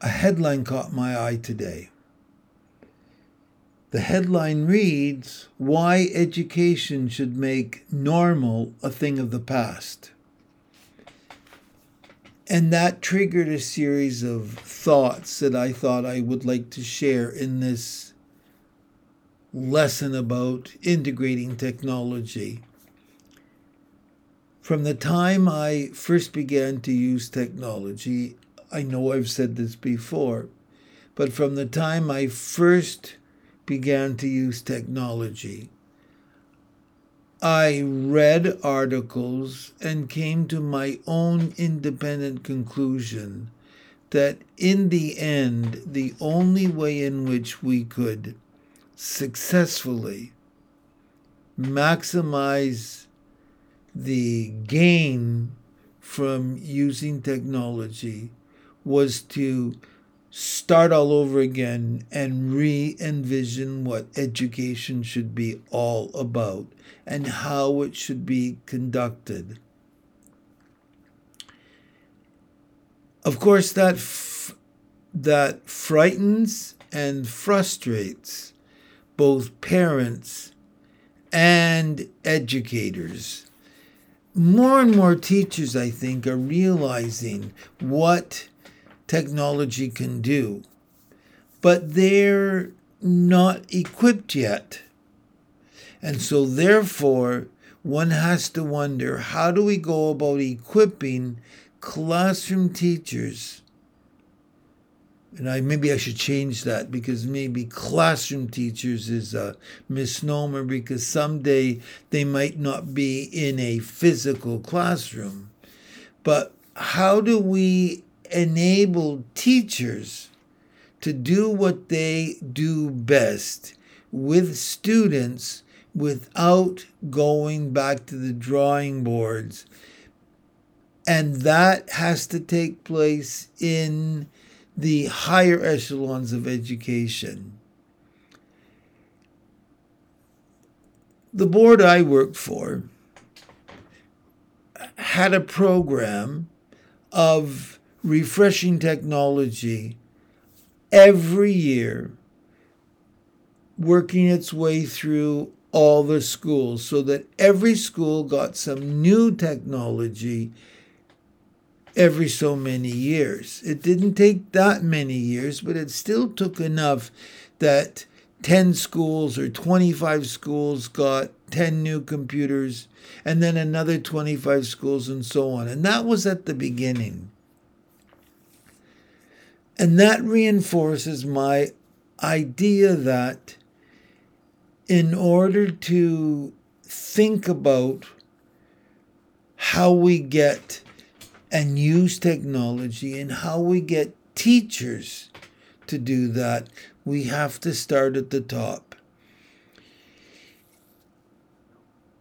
a headline caught my eye today. The headline reads Why Education Should Make Normal a Thing of the Past. And that triggered a series of thoughts that I thought I would like to share in this lesson about integrating technology. From the time I first began to use technology, I know I've said this before, but from the time I first began to use technology, I read articles and came to my own independent conclusion that in the end, the only way in which we could successfully maximize the gain from using technology was to start all over again and re envision what education should be all about and how it should be conducted. Of course, that, f- that frightens and frustrates both parents and educators. More and more teachers, I think, are realizing what technology can do, but they're not equipped yet. And so, therefore, one has to wonder how do we go about equipping classroom teachers? And I maybe I should change that because maybe classroom teachers is a misnomer because someday they might not be in a physical classroom. But how do we enabled teachers to do what they do best with students without going back to the drawing boards. And that has to take place in the higher echelons of education. The board I worked for had a program of refreshing technology every year, working its way through all the schools so that every school got some new technology every so many years. It didn't take that many years, but it still took enough that 10 schools or 25 schools got 10 new computers, and then another 25 schools, and so on. And that was at the beginning. And that reinforces my idea that in order to think about how we get and use technology and how we get teachers to do that, we have to start at the top.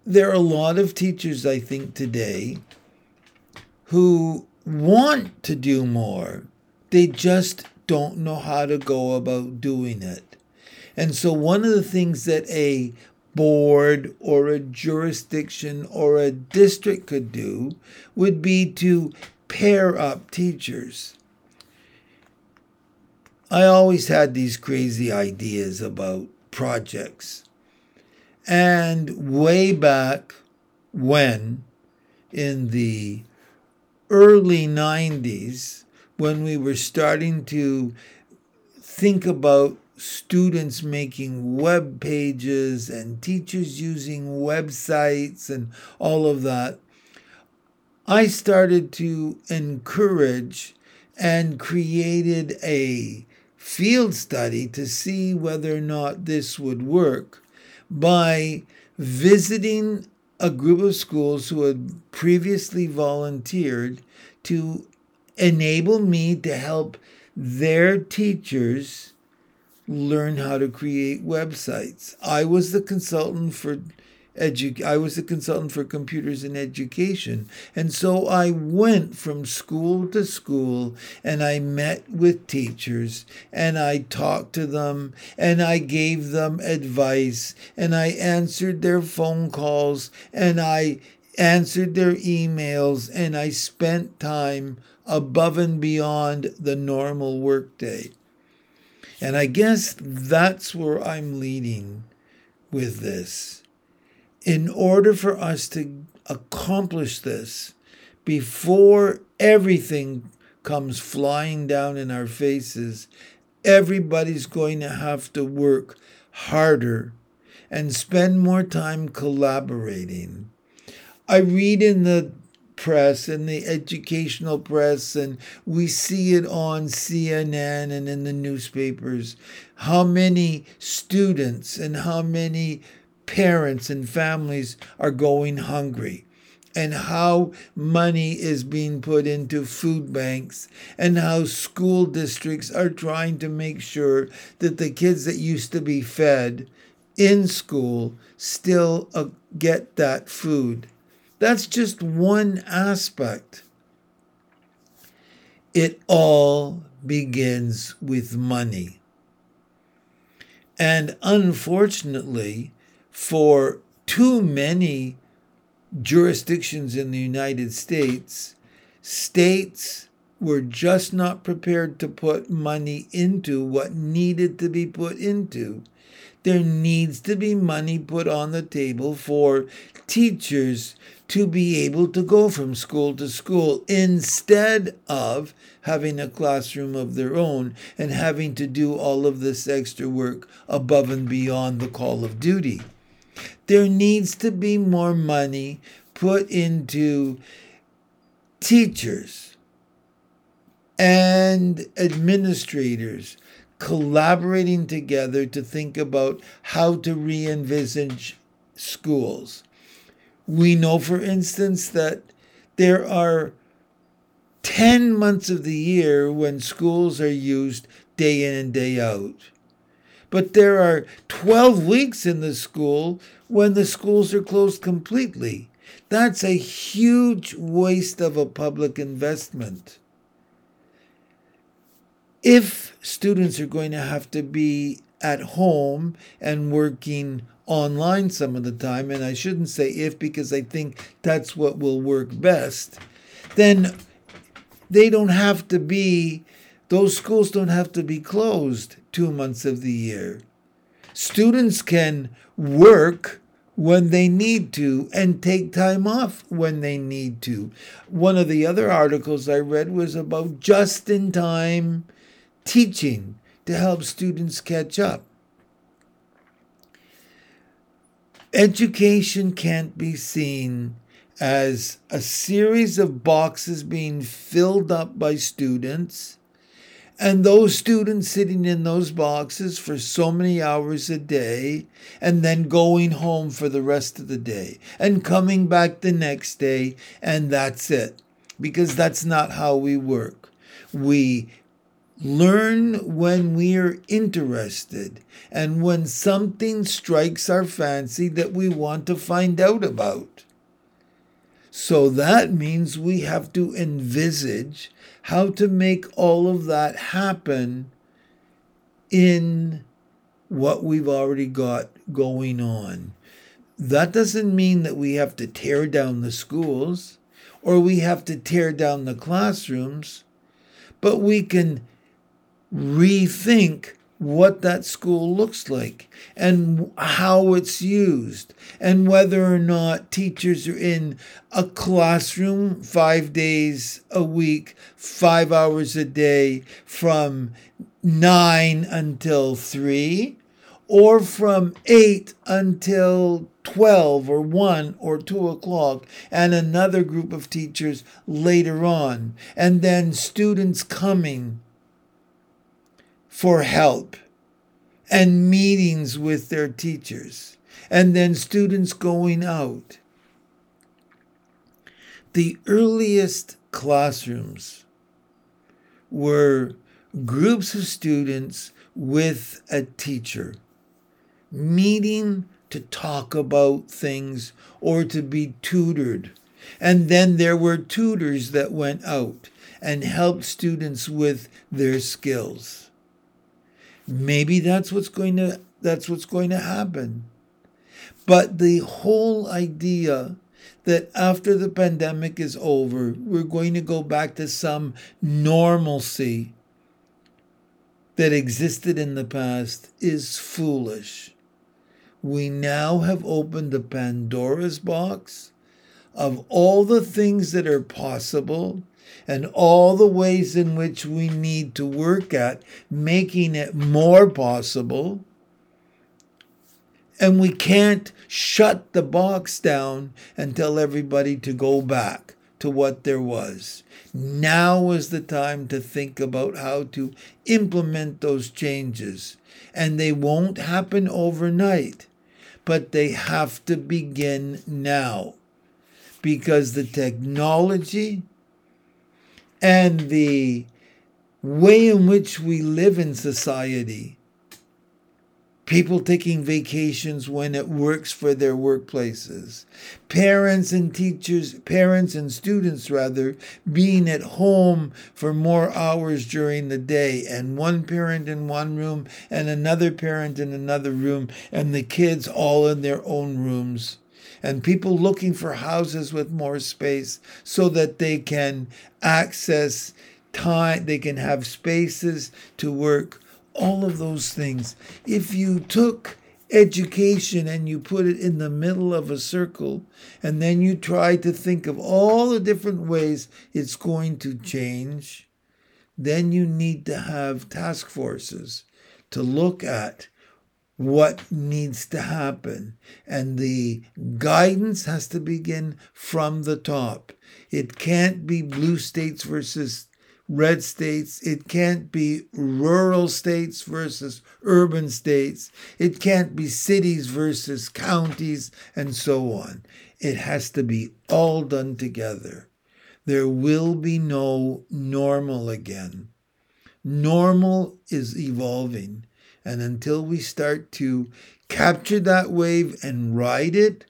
There are a lot of teachers, I think, today who want to do more they just don't know how to go about doing it. And so, one of the things that a board or a jurisdiction or a district could do would be to pair up teachers. I always had these crazy ideas about projects. And way back when, in the early 90s, when we were starting to think about students making web pages and teachers using websites and all of that, I started to encourage and created a field study to see whether or not this would work by visiting a group of schools who had previously volunteered to enable me to help their teachers learn how to create websites. I was the consultant for edu- I was the consultant for computers in education. And so I went from school to school and I met with teachers and I talked to them and I gave them advice and I answered their phone calls and I answered their emails, and I spent time above and beyond the normal workday. And I guess that's where I'm leading with this. In order for us to accomplish this, before everything comes flying down in our faces, everybody's going to have to work harder and spend more time collaborating. I read in the press and the educational press, and we see it on CNN and in the newspapers. How many students and how many parents and families are going hungry? And how money is being put into food banks? And how school districts are trying to make sure that the kids that used to be fed in school still uh, get that food. That's just one aspect. It all begins with money. And unfortunately, for too many jurisdictions in the United States, states were just not prepared to put money into what needed to be put into. There needs to be money put on the table for teachers to be able to go from school to school instead of having a classroom of their own and having to do all of this extra work above and beyond the call of duty. There needs to be more money put into teachers and administrators collaborating together to think about how to re envisage schools. We know, for instance, that there are 10 months of the year when schools are used day in and day out. But there are 12 weeks in the school when the schools are closed completely. That's a huge waste of a public investment. If students are going to have to be at home and working online some of the time, and I shouldn't say if because I think that's what will work best, then they don't have to be, those schools don't have to be closed two months of the year. Students can work when they need to and take time off when they need to. One of the other articles I read was about just in time teaching to help students catch up. Education can't be seen as a series of boxes being filled up by students, and those students sitting in those boxes for so many hours a day, and then going home for the rest of the day, and coming back the next day, and that's it. Because that's not how we work. We Learn when we're interested and when something strikes our fancy that we want to find out about. So that means we have to envisage how to make all of that happen in what we've already got going on. That doesn't mean that we have to tear down the schools or we have to tear down the classrooms, but we can rethink what that school looks like and how it's used and whether or not teachers are in a classroom five days a week, five hours a day from nine until three or from eight until 12 or 1 or 2 o'clock, and another group of teachers later on, and then students coming for help and meetings with their teachers, and then students going out. The earliest classrooms were groups of students with a teacher meeting to talk about things or to be tutored. And then there were tutors that went out and helped students with their skills. Maybe that's what's going to that's what's going to happen. But the whole idea that after the pandemic is over, we're going to go back to some normalcy that existed in the past is foolish. We now have opened the Pandora's box of all the things that are possible and all the ways in which we need to work at making it more possible. And we can't shut the box down and tell everybody to go back to what there was. Now is the time to think about how to implement those changes. And they won't happen overnight, but they have to begin now because the technology and the way in which we live in society, people taking vacations when it works for their workplaces, parents and teachers, parents and students rather, being at home for more hours during the day, and one parent in one room and another parent in another room, and the kids all in their own rooms and people looking for houses with more space so that they can access time, they can have spaces to work, all of those things. If you took education and you put it in the middle of a circle, and then you try to think of all the different ways it's going to change, then you need to have task forces to look at what needs to happen. And the guidance has to begin from the top. It can't be blue states versus red states. It can't be rural states versus urban states. It can't be cities versus counties and so on. It has to be all done together. There will be no normal again. Normal is evolving. And until we start to capture that wave and ride it,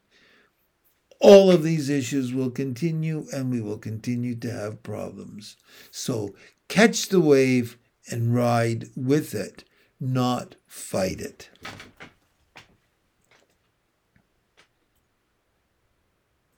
all of these issues will continue and we will continue to have problems. So catch the wave and ride with it, not fight it.